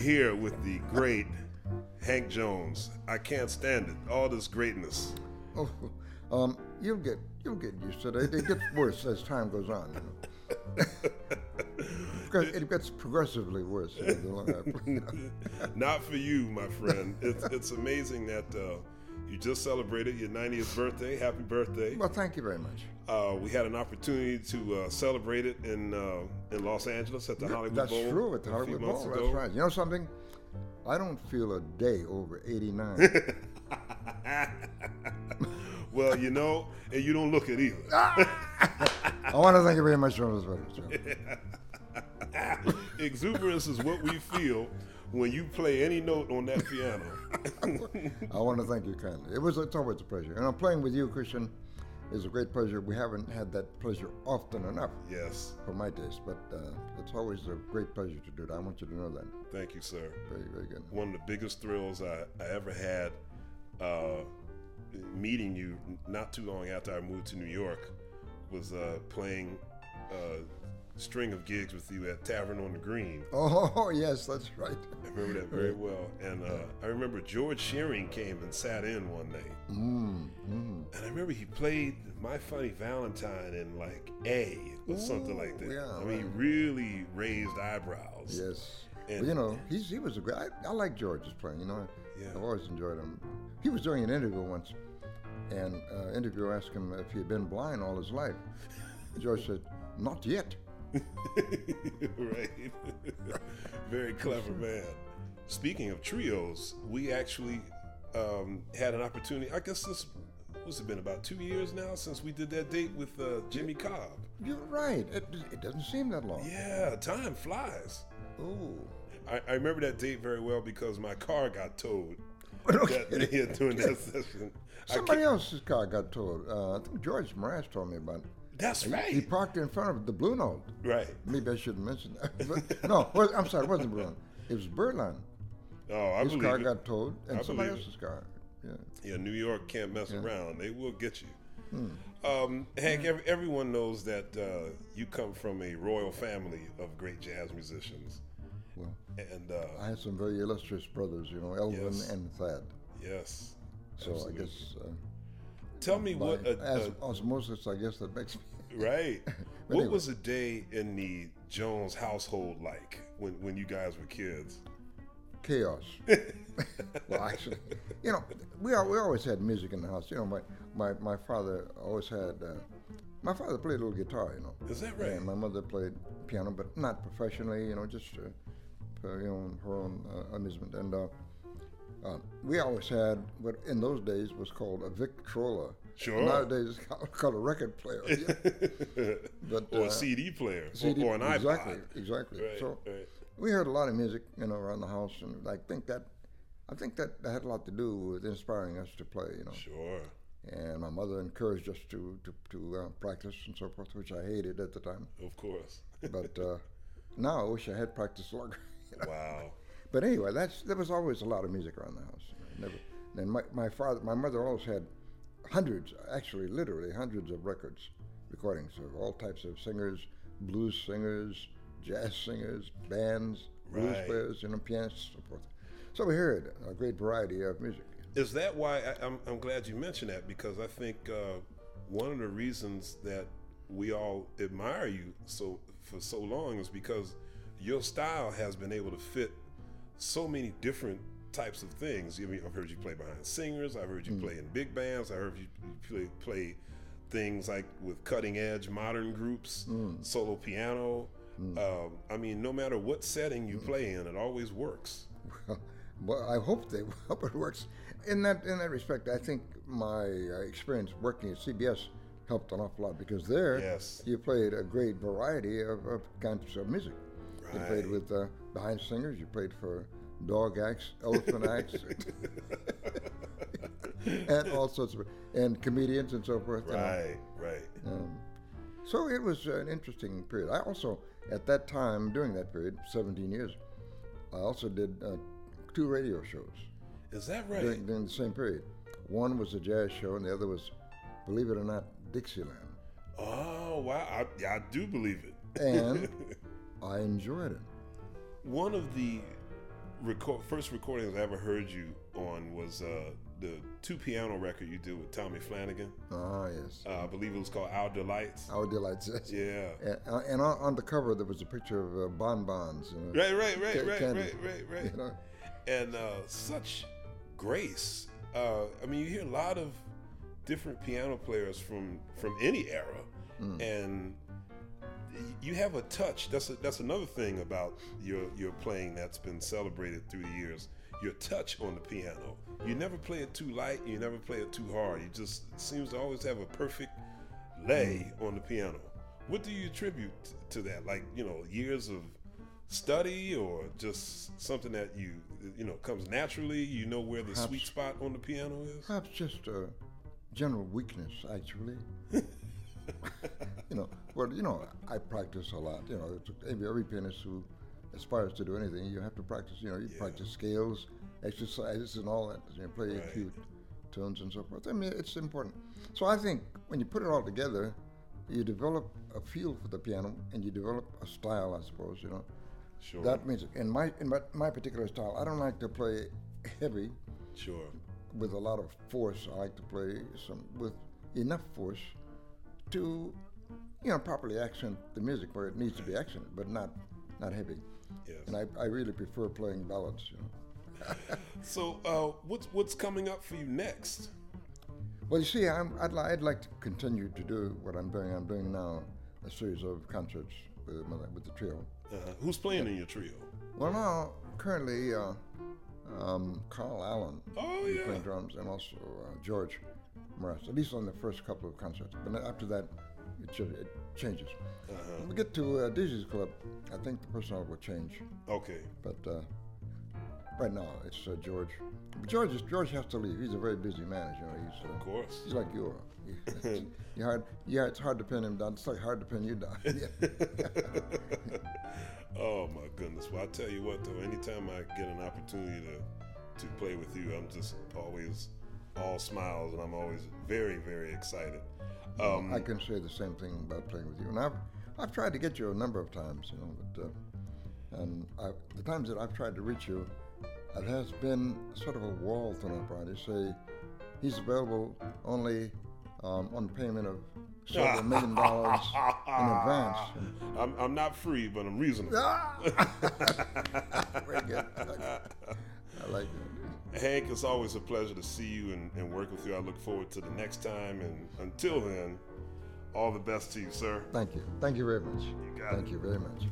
here with the great Hank Jones. I can't stand it. All this greatness. Oh, um, you'll get you'll get used to it. It gets worse as time goes on. You know. It gets progressively worse. Not for you, my friend. It's it's amazing that uh, you just celebrated your 90th birthday. Happy birthday! well, thank you very much. Uh, we had an opportunity to uh, celebrate it in uh, in Los Angeles at the Hollywood That's Bowl. That's true at the Hollywood Bowl. ago. That's right. You know something? I don't feel a day over 89. Well, you know, and you don't look it either. I want to thank you very much for this. Exuberance is what we feel when you play any note on that piano. I want to thank you kindly. It was it's always a pleasure, and I'm playing with you, Christian. It's a great pleasure. We haven't had that pleasure often enough yes, for my taste, but uh, it's always a great pleasure to do it. I want you to know that. thank you, sir. Very, very good. One of the biggest thrills I, I ever had uh, meeting you not too long after I moved to New York was uh, playing a string of gigs with you at Tavern on the Green. Oh yes, that's right. I remember that very well. And uh, I remember George Shearing came and sat in one night. Mm, mm. And I remember he played My Funny Valentine in like A or something like that. yeah, I mean, he right. really raised eyebrows. Yes. And- well, you know, he's, he was a great. I, I like George's playing. You know, Yeah. I've always enjoyed him. He was doing an interview once, and uh, interviewer asked him if he had been blind all his life. George said, "Not yet." right. Very clever man. Speaking of trios, we actually um, had an opportunity. I guess this was it been about two years now since we did that date with uh, Jimmy Cobb. You're right. It, it doesn't seem that long. Yeah, time flies. Ooh. I, I remember that date very well because my car got towed Okay. that, yeah, during that session. Somebody else's car got towed. Uh, I think George Mraz told me about it. That's right. He parked in front of the Blue Note. Right. Maybe I shouldn't mention that. But, no, I'm sorry, it wasn't Blue Note. It was Birdland. Oh, I His believe car it. got towed, and I somebody believe it. else's car. Yeah. Yeah, New York can't mess around. They will get you. Hmm. Um, Hank, ev- everyone knows that uh, you come from a royal family of great jazz musicians. Well, And uh, I had some very illustrious brothers, you know, Elvin Yes. and Thad. yes. So absolutely. I guess uh, Tell me by what. A, as, a- osmosis, I guess that makes me. Right. What anyway. was a day in the Jones household like when, when you guys were kids? chaos. well, actually, you know, we we always had music in the house. You know, my my, my father always had. Uh, my father played a little guitar, you know. Is that right? And my mother played piano, but not professionally. You know, just uh, for you know her own uh, amusement. And uh, uh, we always had what in those days was called a Victrola. Sure. Nowadays it's called, a record player. yeah. But, or uh, a CD player, or- CD or, an iPod. Exactly, exactly. Right, so right. we heard a lot of music, you know, around the house, and I think that, I think that, that had a lot to do with inspiring us to play, you know. Sure. And my mother encouraged us to to, to uh, practice and so forth, which I hated at the time. Of course. But uh, now I wish I had practiced longer. you know. wow. But anyway, that's there was always a lot of music around the house. Never. And my, my father, my mother always had hundreds, actually, literally hundreds of records, recordings of all types of singers, blues singers, jazz singers, bands, blues players, you know, pianists, so forth. So we heard a great variety of music. Is that why I, I'm, I'm glad you mentioned that because I think uh, one of the reasons that we all admire you so for so long is because your style has been able to fit so many different types of things. I mean, I've heard you play behind singers. I've heard you play in big bands. I heard you play, play things like with cutting edge modern groups, solo piano. Um, I mean, no matter what setting you play in, it always works. well, I hope they hope it works. In that in that respect, I think my uh, experience working at CBS helped an awful lot because there Yes. you played a great variety of, of kinds of music. You played with uh, behind singers. You played for dog acts, elephant acts, and all sorts of and comedians and so forth. you know. Right, right. Um, so it was an interesting period. I also, at that time, during that period, 17 years, I also did uh, two radio shows Is that right? during, during the same period. One was a jazz show, and the other was, believe it or not, Dixieland. Oh wow! I, yeah, I do believe it. And I enjoyed it. one of the record, first recordings I ever heard you on was uh, the two piano record you did with Tommy Flanagan. Ah, yes. Uh, I believe it was called Our Delights. Our delights. Yes. Yeah. And, uh, and on, on the cover there was a picture of uh, bonbons. You know, Right, right, right, Ca- right, candy. right, right, right. You know, and uh, such grace. Uh, I mean, you hear a lot of different piano players from from any era, and y- you have a touch. That's a, that's another thing about your your playing that's been celebrated through the years. Your touch on the piano. You never play it too light. You never play it too hard. You just seems to always have a perfect lay mm. on the piano. What do you attribute to that? Like you know, years of study, or just something that you you know comes naturally? You know where the sweet spot on the piano is. perhaps just a general weakness, actually. well, you know, I practice a lot. You know, every, every pianist who aspires to do anything, you have to practice. You know, you Yeah. practice scales, exercises, and all that. You know, play Right. acute tunes and so forth. I mean, it's important. So I think when you put it all together, you develop a feel for the piano, and you develop a style, I suppose. You know, Sure, that means in my in my, my particular style, I don't like to play heavy sure, with a lot of force. I like to play some with enough force to, you know, properly accent the music where it needs to be accented, but not not heavy. yes. And I, I really prefer playing ballads. You know. So, uh, what's what's coming up for you next? Well, you see, I'm, I'd, li- I'd like to continue to do what I'm doing. I'm doing now a series of concerts with, my- with the trio. Uh, who's playing in your trio? Well, now currently, uh, um, Carl Allen Oh is yeah, playing drums, and also uh, George Mraz. At least on the first couple of concerts, but after that, it, ch- it changes. uh-huh. When we get to uh, Dizzy's Club, I think the personnel will change. okay, But uh, right now, it's uh, George. But George is, George has to leave. He's a very busy man, you know. He's of uh, course. he's like you are. He- you hard, yeah, it's hard to pin him down. It's like hard to pin you down. oh my goodness! Well, I tell you what, though, anytime I get an opportunity to to play with you, I'm just always all smiles, and I'm always very, very excited. Um, I can say the same thing about playing with you. And I've, I've tried to get you a number of times, you know, but uh, and I, the times that I've tried to reach you, it has been sort of a wall thrown up around you. Say he's available only um, on payment of several million dollars in advance. I'm, I'm not free, but I'm reasonable. Very good. I like that. Hank, it's always a pleasure to see you and, and work with you. I look forward to the next time. And until then, all the best to you, sir. Thank you. Thank you very much. got it. Thank you very much.